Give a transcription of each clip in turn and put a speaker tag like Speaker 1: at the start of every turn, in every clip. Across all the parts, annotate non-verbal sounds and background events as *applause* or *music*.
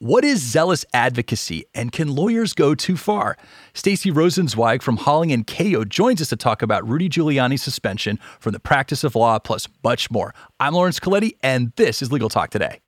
Speaker 1: What is zealous advocacy and can lawyers go too far? Stacy Rosenzweig from Halling and Cayo joins us to talk about Rudy Giuliani's suspension from the practice of law plus much more. I'm Laurence Colletti and this is Legal Talk Today.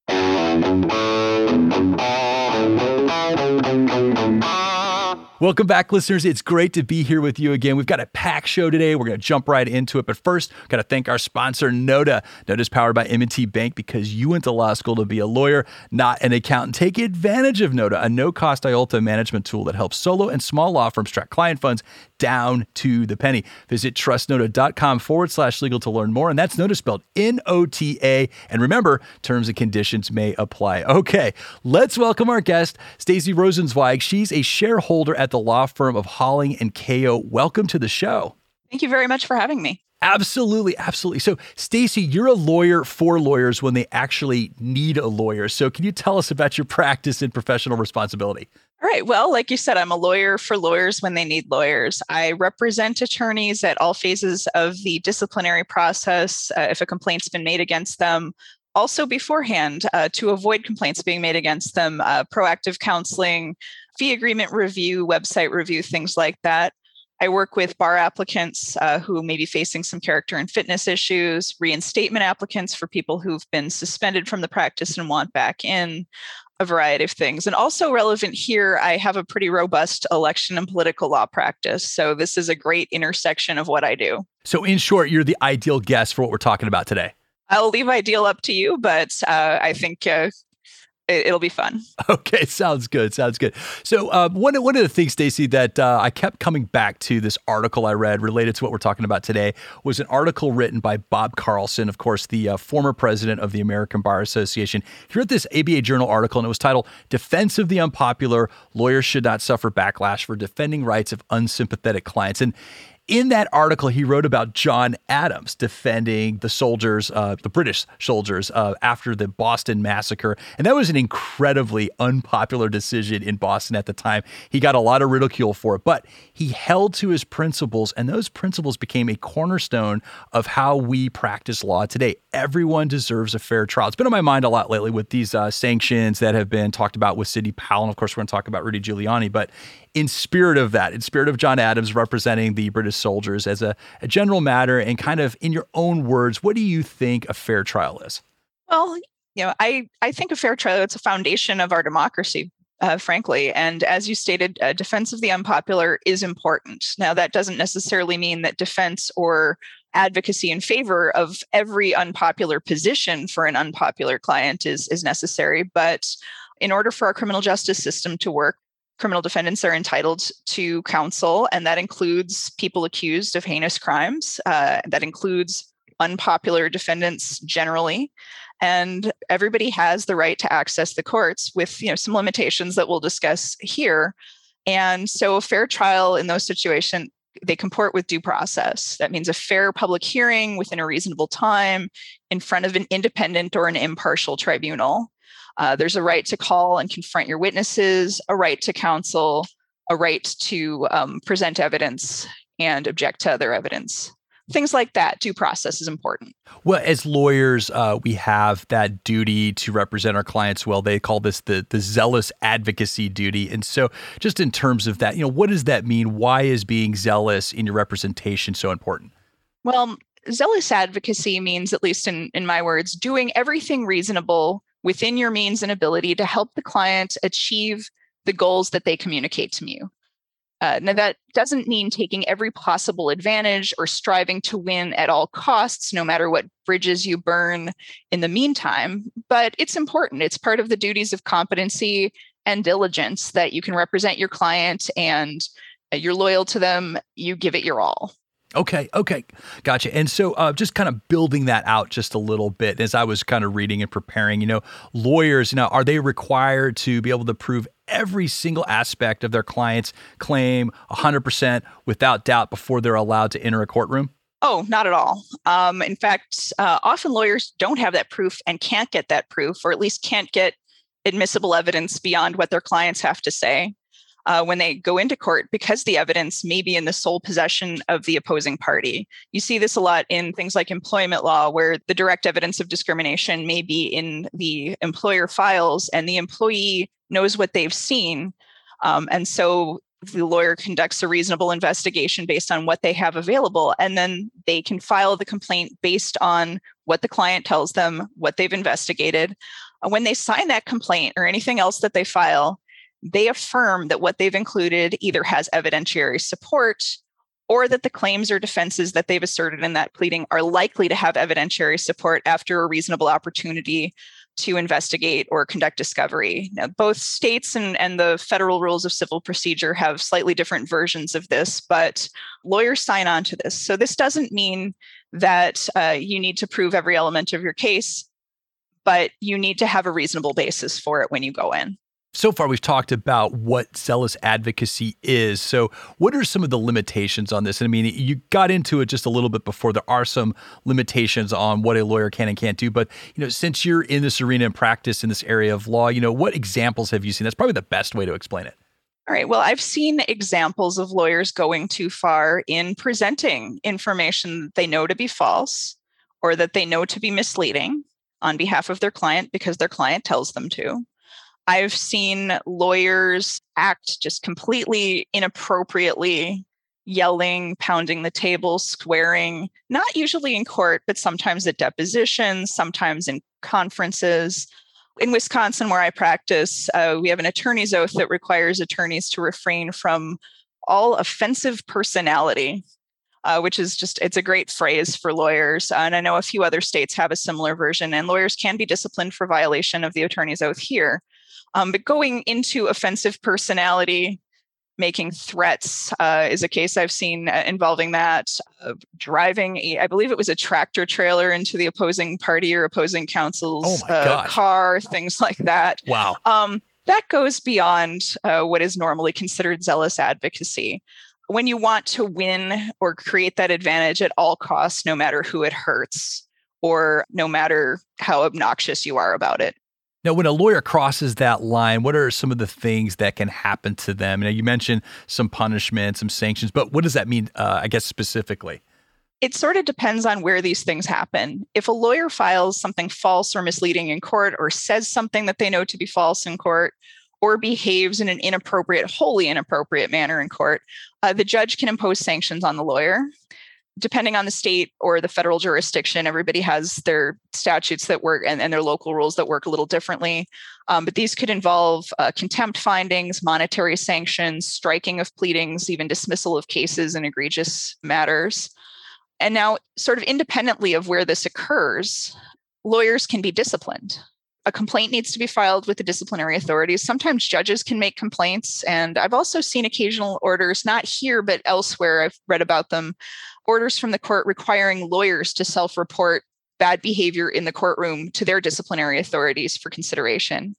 Speaker 1: Welcome back, listeners. It's great to be here with you again. We've got a packed show today. We're going to jump right into it. But first, got to thank our sponsor. Nota is powered by M&T Bank because you went to law school to be a lawyer, not an accountant. Take advantage of Nota, a no-cost IOLTA management tool that helps solo and small law firms track client funds down to the penny. Visit trustnota.com forward slash legal to learn more. And that's Nota spelled N-O-T-A. And remember, terms and conditions may apply. Okay, let's welcome our guest, Stacy Rosenzweig. She's a shareholder at the law firm of Halling and Cayo. Welcome to the show.
Speaker 2: Thank you very much for having me.
Speaker 1: Absolutely, absolutely. So, Stacy, you're a lawyer for lawyers when they actually need a lawyer. So, can you tell us about your practice and professional responsibility?
Speaker 2: All right. Well, like you said, I'm a lawyer for lawyers when they need lawyers. I represent attorneys at all phases of the disciplinary process uh, if a complaint's been made against them. Also, beforehand, uh, to avoid complaints being made against them, uh, proactive counseling, fee agreement review, website review, things like that. I work with bar applicants uh, who may be facing some character and fitness issues, reinstatement applicants for people who've been suspended from the practice and want back in, a variety of things. And also relevant here, I have a pretty robust election and political law practice. So this is a great intersection of what I do.
Speaker 1: So, in short, you're the ideal guest for what we're talking about today.
Speaker 2: I'll leave ideal up to you, but uh, I think uh, it, will be fun. *laughs*
Speaker 1: Okay, sounds good. Sounds good. So uh, one one of the things, Stacy, that uh, I kept coming back to this article I read related to what we're talking about today was an article written by Bob Carlson, of course, the uh, former president of the American Bar Association. He wrote this ABA Journal article, and it was titled "Defense of the Unpopular: Lawyers Should Not Suffer Backlash for Defending Rights of Unsympathetic Clients." And in that article, he wrote about John Adams defending the soldiers, uh, the British soldiers, uh, after the Boston massacre. And that was an incredibly unpopular decision in Boston at the time. He got a lot of ridicule for it, but he held to his principles, and those principles became a cornerstone of how we practice law today. Everyone deserves a fair trial. It's been on my mind a lot lately with these uh, sanctions that have been talked about with Sidney Powell. And of course, we're going to talk about Rudy Giuliani, but in spirit of that, in spirit of John Adams representing the British soldiers as a, a general matter, and kind of in your own words, what do you think a fair trial is?
Speaker 2: Well, you know, I, I think a fair trial, it's a foundation of our democracy. Uh, frankly. And as you stated, uh, defense of the unpopular is important. Now, that doesn't necessarily mean that defense or advocacy in favor of every unpopular position for an unpopular client is, is necessary. But in order for our criminal justice system to work, criminal defendants are entitled to counsel, and that includes people accused of heinous crimes. Uh, that includes unpopular defendants generally. And everybody has the right to access the courts with you know some limitations that we'll discuss here. And so a fair trial in those situations they comport with due process. That means a fair public hearing within a reasonable time in front of an independent or an impartial tribunal. Uh, there's a right to call and confront your witnesses, a right to counsel, a right to um, present evidence and object to other evidence. Things like that, due process is important.
Speaker 1: Well, as lawyers, uh, we have that duty to represent our clients well. They call this the the zealous advocacy duty. And so, just in terms of that, you know, what does that mean? Why is being zealous in your representation so important?
Speaker 2: Well, zealous advocacy means, at least in, in my words, doing everything reasonable within your means and ability to help the client achieve the goals that they communicate to you. Uh, now, that doesn't mean taking every possible advantage or striving to win at all costs, no matter what bridges you burn in the meantime, but it's important. It's part of the duties of competency and diligence that you can represent your client and uh, you're loyal to them, you give it your all.
Speaker 1: Okay, okay, gotcha. And so, uh, just kind of building that out just a little bit as I was kind of reading and preparing, you know, lawyers, you know, are they required to be able to prove every single aspect of their client's claim 100% without doubt before they're allowed to enter a courtroom?
Speaker 2: Oh, not at all. Um, in fact, uh, often lawyers don't have that proof and can't get that proof, or at least can't get admissible evidence beyond what their clients have to say. Uh, when they go into court because the evidence may be in the sole possession of the opposing party. You see this a lot in things like employment law, where the direct evidence of discrimination may be in the employer files and the employee knows what they've seen. Um, and so the lawyer conducts a reasonable investigation based on what they have available, and then they can file the complaint based on what the client tells them, what they've investigated. Uh, when they sign that complaint or anything else that they file, they affirm that what they've included either has evidentiary support or that the claims or defenses that they've asserted in that pleading are likely to have evidentiary support after a reasonable opportunity to investigate or conduct discovery. Now, both states and, and the federal rules of civil procedure have slightly different versions of this, but lawyers sign on to this. So, this doesn't mean that uh, you need to prove every element of your case, but you need to have a reasonable basis for it when you go in.
Speaker 1: So far, we've talked about what zealous advocacy is. So, what are some of the limitations on this? And I mean, you got into it just a little bit before. There are some limitations on what a lawyer can and can't do. But you know, since you're in this arena and practice in this area of law, you know, what examples have you seen? That's probably the best way to explain it.
Speaker 2: All right. Well, I've seen examples of lawyers going too far in presenting information that they know to be false or that they know to be misleading on behalf of their client because their client tells them to. I've seen lawyers act just completely inappropriately, yelling, pounding the table, swearing, not usually in court, but sometimes at depositions, sometimes in conferences. In Wisconsin, where I practice, uh, we have an attorney's oath that requires attorneys to refrain from all offensive personality. Uh, which is just it's a great phrase for lawyers and i know a few other states have a similar version and lawyers can be disciplined for violation of the attorney's oath here um, but going into offensive personality, making threats uh, is a case I've seen uh, involving that. Uh, driving, a, I believe it was a tractor trailer into the opposing party or opposing counsel's
Speaker 1: oh uh,
Speaker 2: car, things like that.
Speaker 1: Wow. Um,
Speaker 2: that goes beyond uh, what is normally considered zealous advocacy. When you want to win or create that advantage at all costs, no matter who it hurts or no matter how obnoxious you are about it.
Speaker 1: Now, when a lawyer crosses that line, what are some of the things that can happen to them? Now, you mentioned some punishment, some sanctions, but what does that mean, uh, I guess, specifically?
Speaker 2: It sort of depends on where these things happen. If a lawyer files something false or misleading in court, or says something that they know to be false in court, or behaves in an inappropriate, wholly inappropriate manner in court, uh, the judge can impose sanctions on the lawyer depending on the state or the federal jurisdiction, everybody has their statutes that work and, and their local rules that work a little differently. Um, but these could involve uh, contempt findings, monetary sanctions, striking of pleadings, even dismissal of cases in egregious matters. And now, sort of independently of where this occurs, lawyers can be disciplined. A complaint needs to be filed with the disciplinary authorities. Sometimes judges can make complaints. And I've also seen occasional orders, not here, but elsewhere. I've read about them orders from the court requiring lawyers to self report bad behavior in the courtroom to their disciplinary authorities for consideration.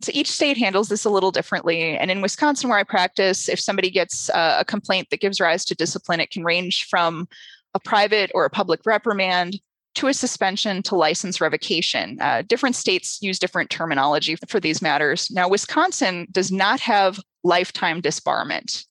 Speaker 2: So each state handles this a little differently. And in Wisconsin, where I practice, if somebody gets a complaint that gives rise to discipline, it can range from a private or a public reprimand to a suspension to license revocation. Uh, different states use different terminology for these matters. Now, Wisconsin does not have lifetime disbarment.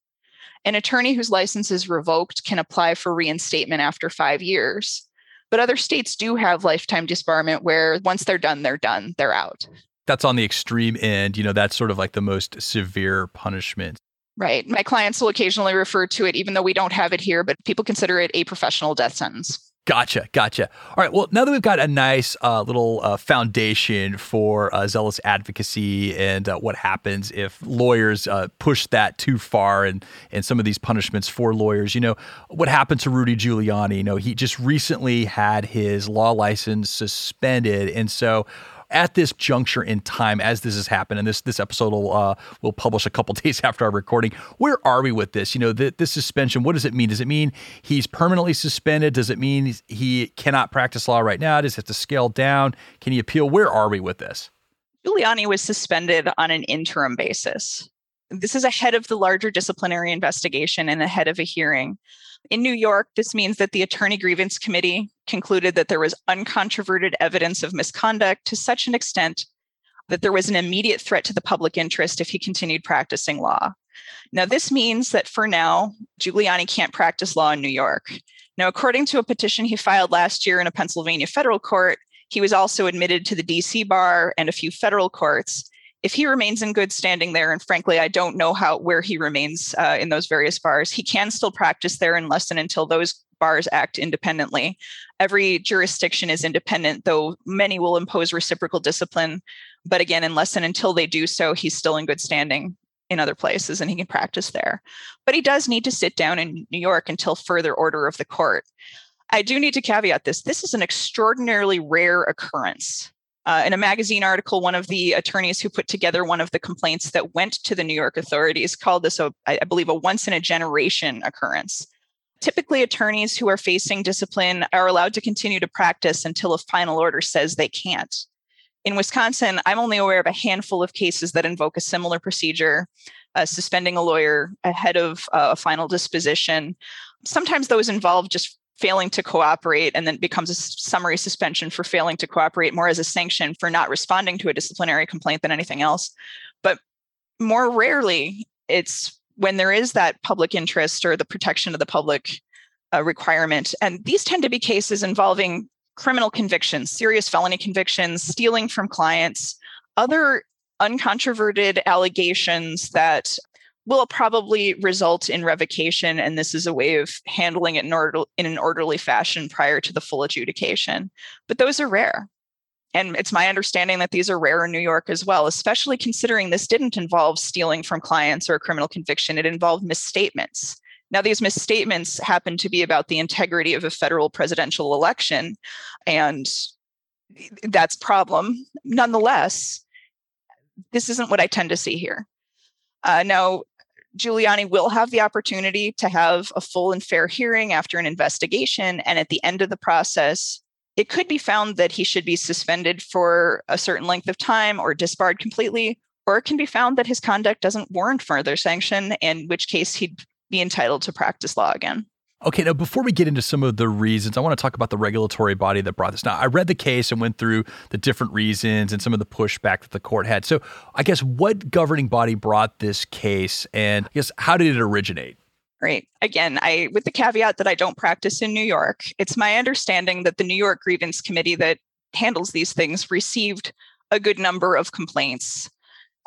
Speaker 2: An attorney whose license is revoked can apply for reinstatement after five years. But other states do have lifetime disbarment where once they're done, they're done, they're out.
Speaker 1: That's on the extreme end. You know, that's sort of like the most severe punishment.
Speaker 2: Right. My clients will occasionally refer to it, even though we don't have it here, but people consider it a professional death sentence.
Speaker 1: Gotcha, gotcha. All right. Well, now that we've got a nice uh, little uh, foundation for uh, zealous advocacy and uh, what happens if lawyers uh, push that too far, and and some of these punishments for lawyers, you know, what happened to Rudy Giuliani? You know, he just recently had his law license suspended, and so at this juncture in time, as this has happened, and this this episode will uh, will publish a couple *laughs* days after our recording. Where are we with this? You know, the, this suspension. What does it mean? Does it mean he's permanently suspended? Does it mean he cannot practice law right now? Does it have to scale down? Can he appeal? Where are we with this?
Speaker 2: Giuliani was suspended on an interim basis. This is ahead of the larger disciplinary investigation and ahead of a hearing. In New York, this means that the Attorney Grievance Committee concluded that there was uncontroverted evidence of misconduct to such an extent that there was an immediate threat to the public interest if he continued practicing law. Now, this means that for now, Giuliani can't practice law in New York. Now, according to a petition he filed last year in a Pennsylvania federal court, he was also admitted to the DC bar and a few federal courts. If he remains in good standing there, and frankly, I don't know how where he remains uh, in those various bars, he can still practice there unless and until those bars act independently. Every jurisdiction is independent, though many will impose reciprocal discipline. But again, unless and until they do so, he's still in good standing in other places and he can practice there. But he does need to sit down in New York until further order of the court. I do need to caveat this this is an extraordinarily rare occurrence. Uh, in a magazine article, one of the attorneys who put together one of the complaints that went to the New York authorities called this, a, I believe, a once in a generation occurrence. Typically, attorneys who are facing discipline are allowed to continue to practice until a final order says they can't. In Wisconsin, I'm only aware of a handful of cases that invoke a similar procedure, uh, suspending a lawyer ahead of uh, a final disposition. Sometimes those involve just failing to cooperate and then becomes a summary suspension for failing to cooperate more as a sanction for not responding to a disciplinary complaint than anything else. But more rarely, it's when there is that public interest or the protection of the public uh, requirement. And these tend to be cases involving criminal convictions, serious felony convictions, stealing from clients, other uncontroverted allegations that will probably result in revocation. And this is a way of handling it in, order, in an orderly fashion prior to the full adjudication. But those are rare. And it's my understanding that these are rare in New York as well, especially considering this didn't involve stealing from clients or a criminal conviction. It involved misstatements. Now, these misstatements happen to be about the integrity of a federal presidential election, and that's problem. Nonetheless, this isn't what I tend to see here. Uh, now, Giuliani will have the opportunity to have a full and fair hearing after an investigation, and at the end of the process, it could be found that he should be suspended for a certain length of time or disbarred completely, or it can be found that his conduct doesn't warrant further sanction, in which case he'd be entitled to practice law again.
Speaker 1: Okay, now before we get into some of the reasons, I want to talk about the regulatory body that brought this. Now, I read the case and went through the different reasons and some of the pushback that the court had. So, I guess what governing body brought this case and I guess how did it originate?
Speaker 2: right again i with the caveat that i don't practice in new york it's my understanding that the new york grievance committee that handles these things received a good number of complaints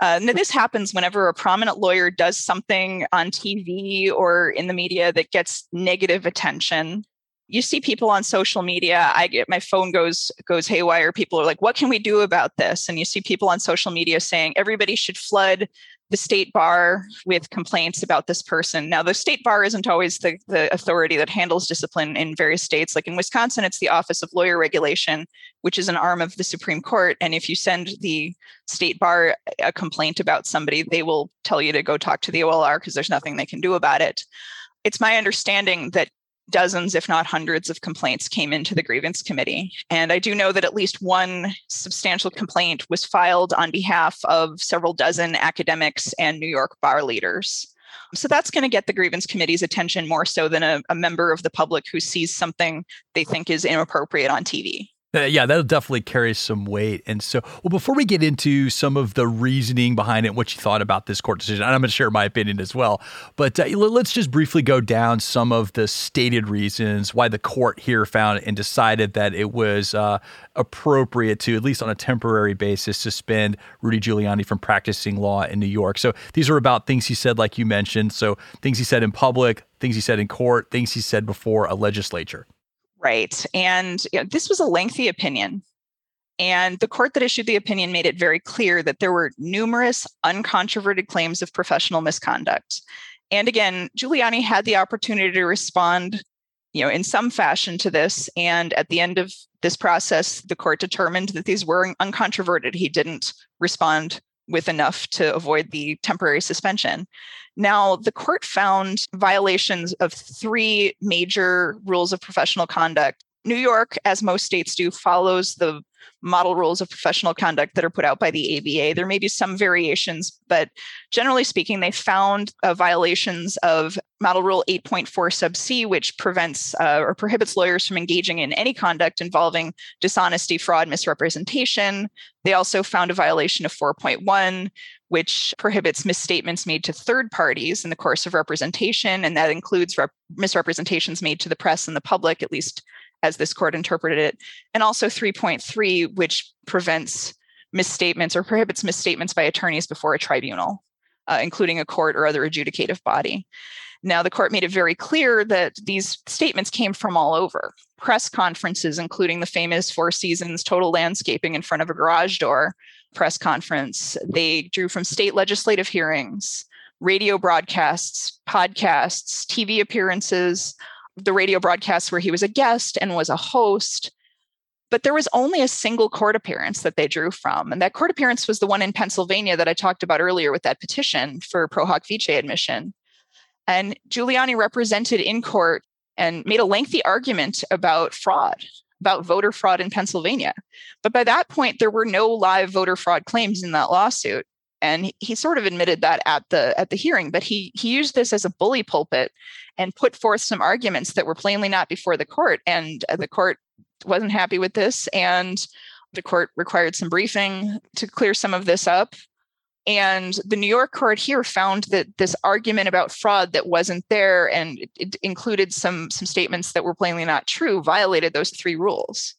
Speaker 2: uh, now this happens whenever a prominent lawyer does something on tv or in the media that gets negative attention. You see people on social media i get my phone goes goes haywire people are like what can we do about this? And you see people on social media saying everybody should flood the state bar with complaints about this person. Now, the state bar isn't always the, the authority that handles discipline in various states. Like in Wisconsin, it's the Office of Lawyer Regulation, which is an arm of the Supreme Court. And if you send the state bar a complaint about somebody, they will tell you to go talk to the OLR because there's nothing they can do about it. It's my understanding that dozens, if not hundreds, of complaints came into the grievance committee. And I do know that at least one substantial complaint was filed on behalf of several dozen academics and New York bar leaders. So that's going to get the grievance committee's attention more so than a, a member of the public who sees something they think is inappropriate on TV.
Speaker 1: Yeah, that'll definitely carry some weight. And so, well, before we get into some of the reasoning behind it, what you thought about this court decision, and I'm going to share my opinion as well. But uh, let's just briefly go down some of the stated reasons why the court here found and decided that it was uh, appropriate to, at least on a temporary basis, suspend Rudy Giuliani from practicing law in New York. So these are about things he said, like you mentioned. So things he said in public, things he said in court, things he said before a legislature.
Speaker 2: Right. And you know, this was a lengthy opinion. And the court that issued the opinion made it very clear that there were numerous uncontroverted claims of professional misconduct. And again, Giuliani had the opportunity to respond, you know, in some fashion to this. And at the end of this process, the court determined that these were uncontroverted. He didn't respond with enough to avoid the temporary suspension. Now, the court found violations of three major rules of professional conduct. New York, as most states do, follows the model rules of professional conduct that are put out by the ABA. There may be some variations, but generally speaking, they found uh, violations of Model Rule 8.4 sub C, which prevents uh, or prohibits lawyers from engaging in any conduct involving dishonesty, fraud, misrepresentation. They also found a violation of 4.1, which prohibits misstatements made to third parties in the course of representation. And that includes rep- misrepresentations made to the press and the public, at least as this court interpreted it. And also 3.3, which prevents misstatements or prohibits misstatements by attorneys before a tribunal, uh, including a court or other adjudicative body. Now, the court made it very clear that these statements came from all over press conferences, including the famous Four Seasons total landscaping in front of a garage door press conference. They drew from state legislative hearings, radio broadcasts, podcasts, TV appearances, the radio broadcasts where he was a guest and was a host. But there was only a single court appearance that they drew from. And that court appearance was the one in Pennsylvania that I talked about earlier with that petition for pro hac vice admission. And Giuliani represented in court and made a lengthy argument about fraud, about voter fraud in Pennsylvania. But by that point, there were no live voter fraud claims in that lawsuit. And he sort of admitted that at the at the hearing, but he he used this as a bully pulpit and put forth some arguments that were plainly not before the court. And the court wasn't happy with this. And the court required some briefing to clear some of this up. And the New York court here found that this argument about fraud that wasn't there and it, it included some, some statements that were plainly not true violated those three rules.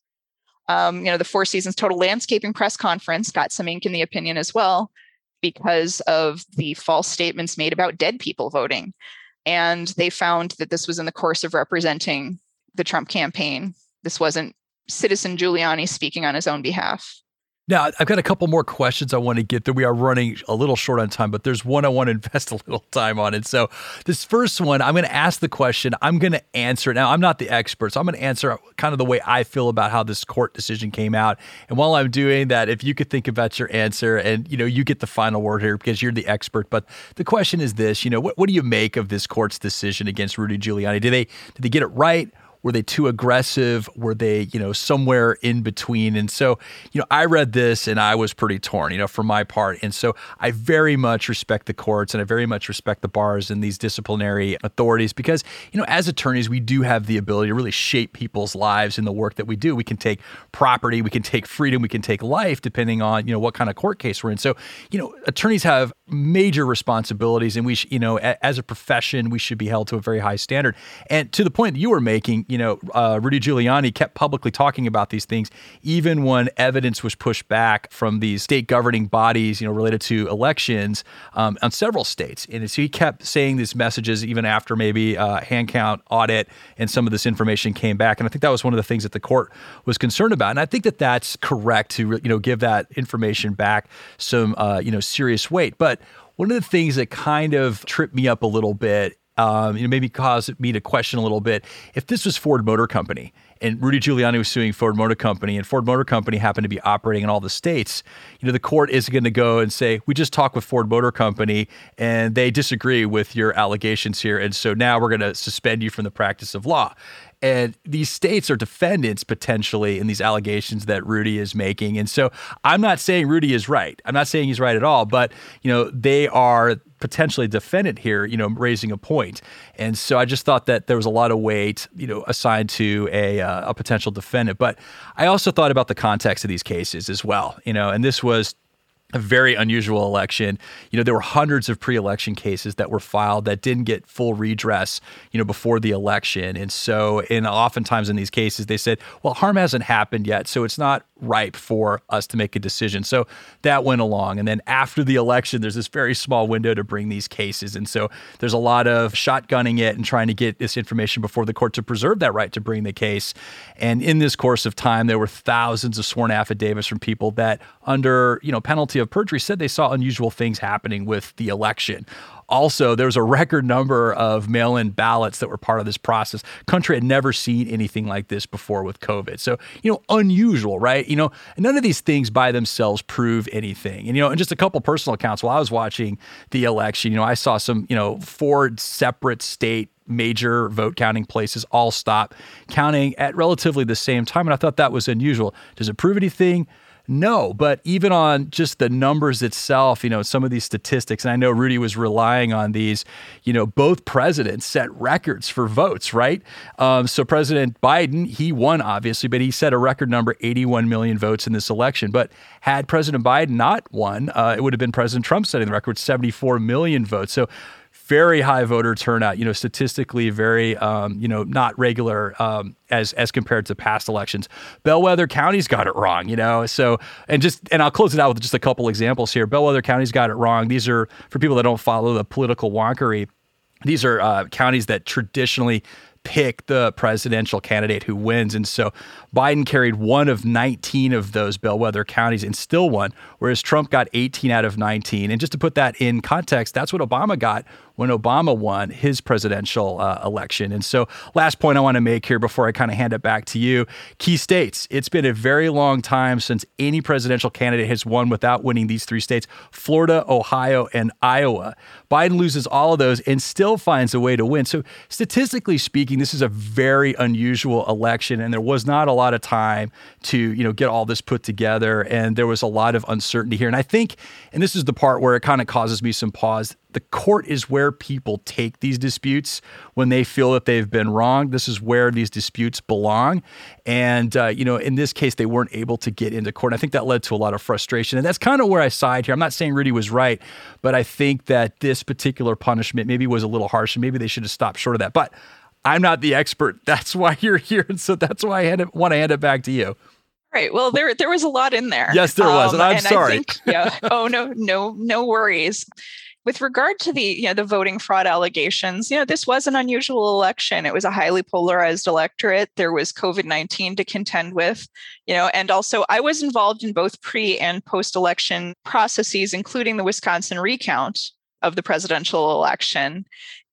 Speaker 2: Um, you know, the Four Seasons Total Landscaping press conference got some ink in the opinion as well because of the false statements made about dead people voting. And they found that this was in the course of representing the Trump campaign. This wasn't citizen Giuliani speaking on his own behalf.
Speaker 1: Now, I've got a couple more questions I want to get through. We are running a little short on time, but there's one I want to *laughs* invest a little time on. And so, this first one, I'm going to ask the question. I'm going to answer. It. Now, I'm not the expert, so I'm going to answer kind of the way I feel about how this court decision came out. And while I'm doing that, if you could think about your answer and, you know, you get the final word here because you're the expert. But the question is this, you know, what, what do you make of this court's decision against Rudy Giuliani? Did they, did they get it right? Were they too aggressive? Were they, you know, somewhere in between? And so, you know, I read this and I was pretty torn, you know, for my part. And so I very much respect the courts and I very much respect the bars and these disciplinary authorities because, you know, as attorneys, we do have the ability to really shape people's lives in the work that we do. We can take property, we can take freedom, we can take life, depending on, you know, what kind of court case we're in. So, you know, attorneys have major responsibilities and we, sh- you know, a- as a profession, we should be held to a very high standard. And to the point that you were making, you know, uh, Rudy Giuliani kept publicly talking about these things, even when evidence was pushed back from these state governing bodies, you know, related to elections um, on several states. And so he kept saying these messages even after maybe uh, hand count audit and some of this information came back. And I think that was one of the things that the court was concerned about. And I think that that's correct to, you know, give that information back some, uh, you know, serious weight. But one of the things that kind of tripped me up a little bit um, you know, maybe caused me to question a little bit if this was Ford Motor Company and Rudy Giuliani was suing Ford Motor Company, and Ford Motor Company happened to be operating in all the states, you know, the court is going to go and say, we just talked with Ford Motor Company and they disagree with your allegations here. And so now we're going to suspend you from the practice of law. And these states are defendants potentially in these allegations that Rudy is making. And so I'm not saying Rudy is right. I'm not saying he's right at all, but you know, they are potentially defendant here, you know, raising a point. And so I just thought that there was a lot of weight, you know, assigned to a, uh, a potential defendant. But I also thought about the context of these cases as well, you know, and this was a very unusual election. You know, there were hundreds of pre-election cases that were filed that didn't get full redress, you know, before the election. And so, and oftentimes in these cases, they said, well, harm hasn't happened yet, so it's not ripe for us to make a decision. So that went along. And then after the election, there's this very small window to bring these cases. And so there's a lot of shotgunning it and trying to get this information before the court to preserve that right to bring the case. And in this course of time, there were thousands of sworn affidavits from people that under, you know, penalty of perjury said they saw unusual things happening with the election. Also, there was a record number of mail in ballots that were part of this process. Country had never seen anything like this before with COVID. So, you know, unusual, right? You know, none of these things by themselves prove anything. And, you know, and just a couple personal accounts while I was watching the election, you know, I saw some, you know, four separate state major vote counting places all stop counting at relatively the same time. And I thought that was unusual. Does it prove anything? No, but even on just the numbers itself, you know, some of these statistics, and I know Rudy was relying on these, you know, both presidents set records for votes, right? Um, so President Biden, he won obviously, but he set a record number 81 million votes in this election. But had President Biden not won, uh, it would have been President Trump setting the record, 74 million votes. So very high voter turnout. You know, statistically very, um, you know, not regular um, as as compared to past elections. Bellwether County's got it wrong. You know, so and just and I'll close it out with just a couple examples here. Bellwether County's got it wrong. These are for people that don't follow the political wonkery. These are uh, counties that traditionally pick the presidential candidate who wins. And so Biden carried one of 19 of those bellwether counties and still won, whereas Trump got 18 out of 19. And just to put that in context, that's what Obama got when Obama won his presidential uh, election. And so, last point I want to make here before I kind of hand it back to you key states. It's been a very long time since any presidential candidate has won without winning these three states Florida, Ohio, and Iowa. Biden loses all of those and still finds a way to win. So, statistically speaking, this is a very unusual election, and there was not a lot of time to you know get all this put together, and there was a lot of uncertainty here. And I think, and this is the part where it kind of causes me some pause the court is where people take these disputes when they feel that they've been wrong. This is where these disputes belong. And, uh, you know, in this case, they weren't able to get into court. I think that led to a lot of frustration. And that's kind of where I side here. I'm not saying Rudy was right, but I think that this particular punishment maybe was a little harsh and maybe they should have stopped short of that. But I'm not the expert. *laughs* That's why you're here. And so that's why I want to hand it back to you.
Speaker 2: Right. Well, there there was a lot in there.
Speaker 1: Yes, there was, um, and I'm and sorry.
Speaker 2: Think, yeah. Oh no, no, no worries with regard to the you know the voting fraud allegations you know this was an unusual election. It was a highly polarized electorate. There was covid-19 to contend with you know and also i was involved in both pre and post election processes including the wisconsin recount of the presidential election.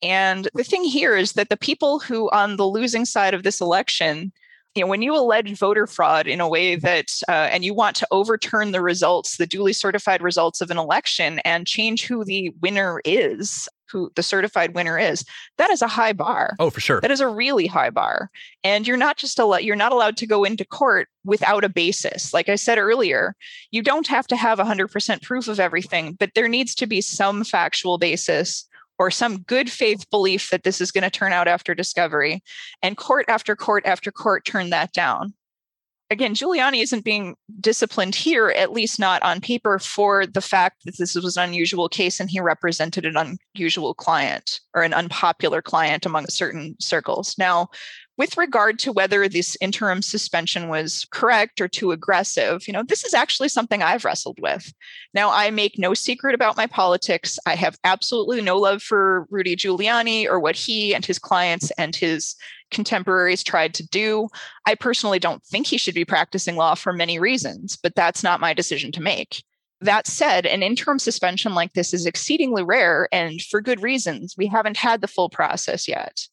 Speaker 2: And the thing here is that the people who on the losing side of this election you know, when you allege voter fraud in a way that, uh, and you want to overturn the results, the duly certified results of an election and change who the winner is, who the certified winner is, that is a high bar.
Speaker 1: Oh, for sure.
Speaker 2: That is a really high bar. And you're not just allowed, you're not allowed to go into court without a basis. Like I said earlier, you don't have to have 100% proof of everything, but there needs to be some factual basis or some good faith belief that this is going to turn out after discovery. And court after court after court turned that down. Again, Giuliani isn't being disciplined here, at least not on paper, for the fact that this was an unusual case and he represented an unusual client or an unpopular client among certain circles. Now, with regard to whether this interim suspension was correct or too aggressive, you know, this is actually something I've wrestled with. Now, I make no secret about my politics. I have absolutely no love for Rudy Giuliani or what he and his clients and his contemporaries tried to do. I personally don't think he should be practicing law for many reasons, but that's not my decision to make. That said, an interim suspension like this is exceedingly rare and for good reasons. We haven't had the full process yet.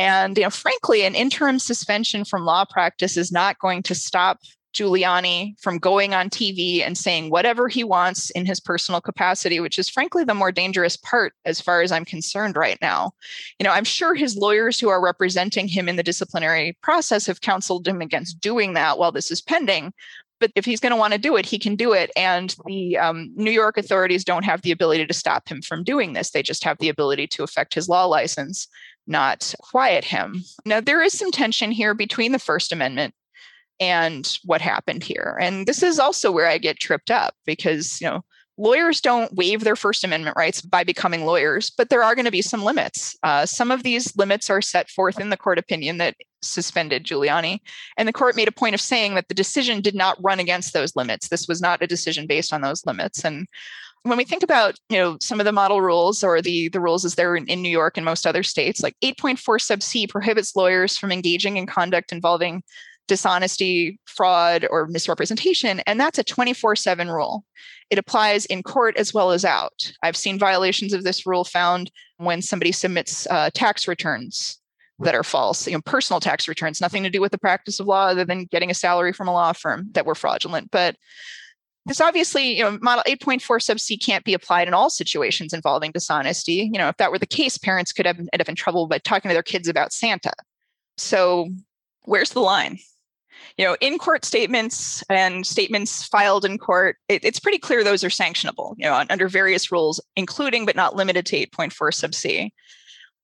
Speaker 2: And you know, frankly, an interim suspension from law practice is not going to stop Giuliani from going on TV and saying whatever he wants in his personal capacity, which is frankly the more dangerous part as far as I'm concerned right now. You know, I'm sure his lawyers who are representing him in the disciplinary process have counseled him against doing that while this is pending. But if he's going to want to do it, he can do it. And the um, New York authorities don't have the ability to stop him from doing this. They just have the ability to affect his law license not quiet him. Now, there is some tension here between the First Amendment and what happened here. And this is also where I get tripped up because, you know, lawyers don't waive their First Amendment rights by becoming lawyers, but there are going to be some limits. Uh, some of these limits are set forth in the court opinion that suspended Giuliani. And the court made a point of saying that the decision did not run against those limits. This was not a decision based on those limits. And when we think about you know some of the model rules or the the rules as they're in, in, new york and most other states like 8.4 sub c prohibits lawyers from engaging in conduct involving dishonesty fraud or misrepresentation and that's a 24-7 rule. It applies in court as well as out. I've seen violations of this rule found when somebody submits uh, tax returns that are false you know personal tax returns nothing to do with the practice of law other than getting a salary from a law firm that were fraudulent. But this obviously, you know, model 8.4 sub C can't be applied in all situations involving dishonesty. You know, if that were the case, parents could have end up in trouble by talking to their kids about Santa. So where's the line? you know, in court statements and statements filed in court, it, it's pretty clear those are sanctionable, you know, under various rules, including but not limited to 8.4 sub C.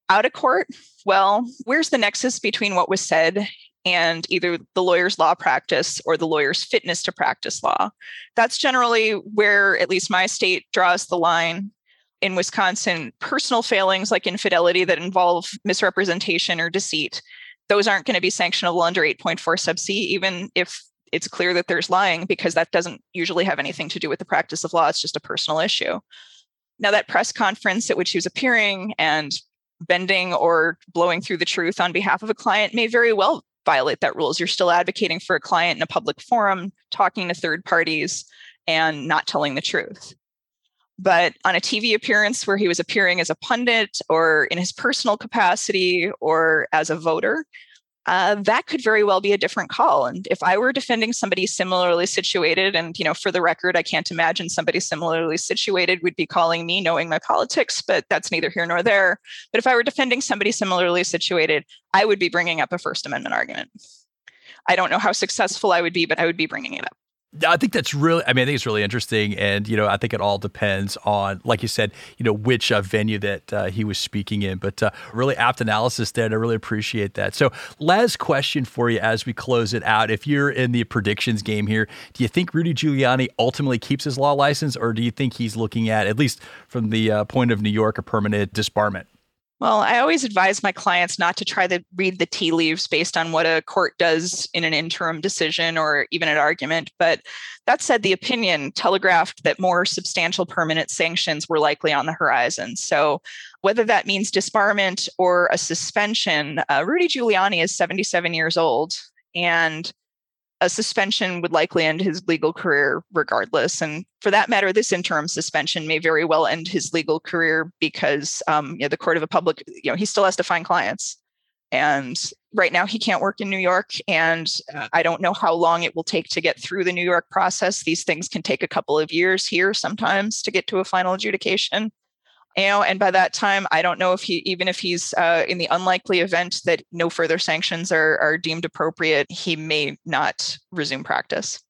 Speaker 2: Out of court, well, where's the nexus between what was said and either the lawyer's law practice or the lawyer's fitness to practice law? That's generally where at least my state draws the line. In Wisconsin, personal failings like infidelity that involve misrepresentation or deceit those aren't going to be sanctionable under 8.4 sub C, even if it's clear that there's lying, because that doesn't usually have anything to do with the practice of law. It's just a personal issue. Now, that press conference at which he was appearing and bending or blowing through the truth on behalf of a client may very well violate that rules. You're still advocating for a client in a public forum, talking to third parties, and not telling the truth. But on a TV appearance where he was appearing as a pundit or in his personal capacity or as a voter, uh, that could very well be a different call. And if I were defending somebody similarly situated, and you know, for the record, I can't imagine somebody similarly situated would be calling me knowing my politics, but that's neither here nor there. But if I were defending somebody similarly situated, I would be bringing up a First Amendment argument. I don't know how successful I would be, but I would be bringing it up.
Speaker 1: I think that's really, I mean, I think it's really interesting. And, you know, I think it all depends on, like you said, you know, which uh, venue that uh, he was speaking in. But uh, really apt analysis there. And I really appreciate that. So, last question for you as we close it out. If you're in the predictions game here, do you think Rudy Giuliani ultimately keeps his law license, or do you think he's looking at, at least from the uh, point of New York, a permanent disbarment?
Speaker 2: Well, I always advise my clients not to try to read the tea leaves based on what a court does in an interim decision or even an argument. But that said, the opinion telegraphed that more substantial permanent sanctions were likely on the horizon. So, whether that means disbarment or a suspension, uh, Rudy Giuliani is 77 years old. And a suspension would likely end his legal career regardless. And for that matter, this interim suspension may very well end his legal career because um, you know, the court of a public, you know, he still has to find clients. And right now he can't work in New York. And uh, I don't know how long it will take to get through the New York process. These things can take a couple of years here sometimes to get to a final adjudication you know and by that time i don't know if he even if he's uh, in the unlikely event that no further sanctions are, are deemed appropriate he may not resume practice.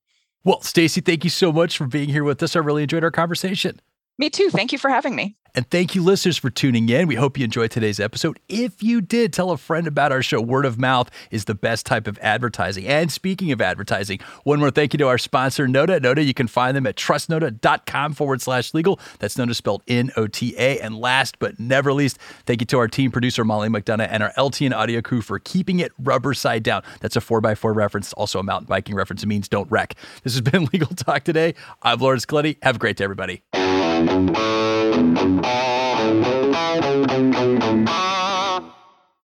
Speaker 1: Well stacy thank you so much for being here with us. I really enjoyed our conversation.
Speaker 2: Me too. Thank you for having me
Speaker 1: and thank you, listeners, for tuning in. We hope you enjoyed today's episode. If you did, tell a friend about our show. Word of mouth is the best type of advertising. And speaking of advertising, one more thank you to our sponsor, Nota. Nota, you can find them at trustnota.com forward slash legal. That's Nota spelled N O T A. And last but never least, thank you to our team producer, Molly McDonough, and our LTN audio crew for keeping it rubber side down. That's a 4x4 reference, also a mountain biking reference. It means don't wreck. This has been *laughs* Legal Talk today. I'm Laurence Colletti. Have a great day, everybody. Thank you.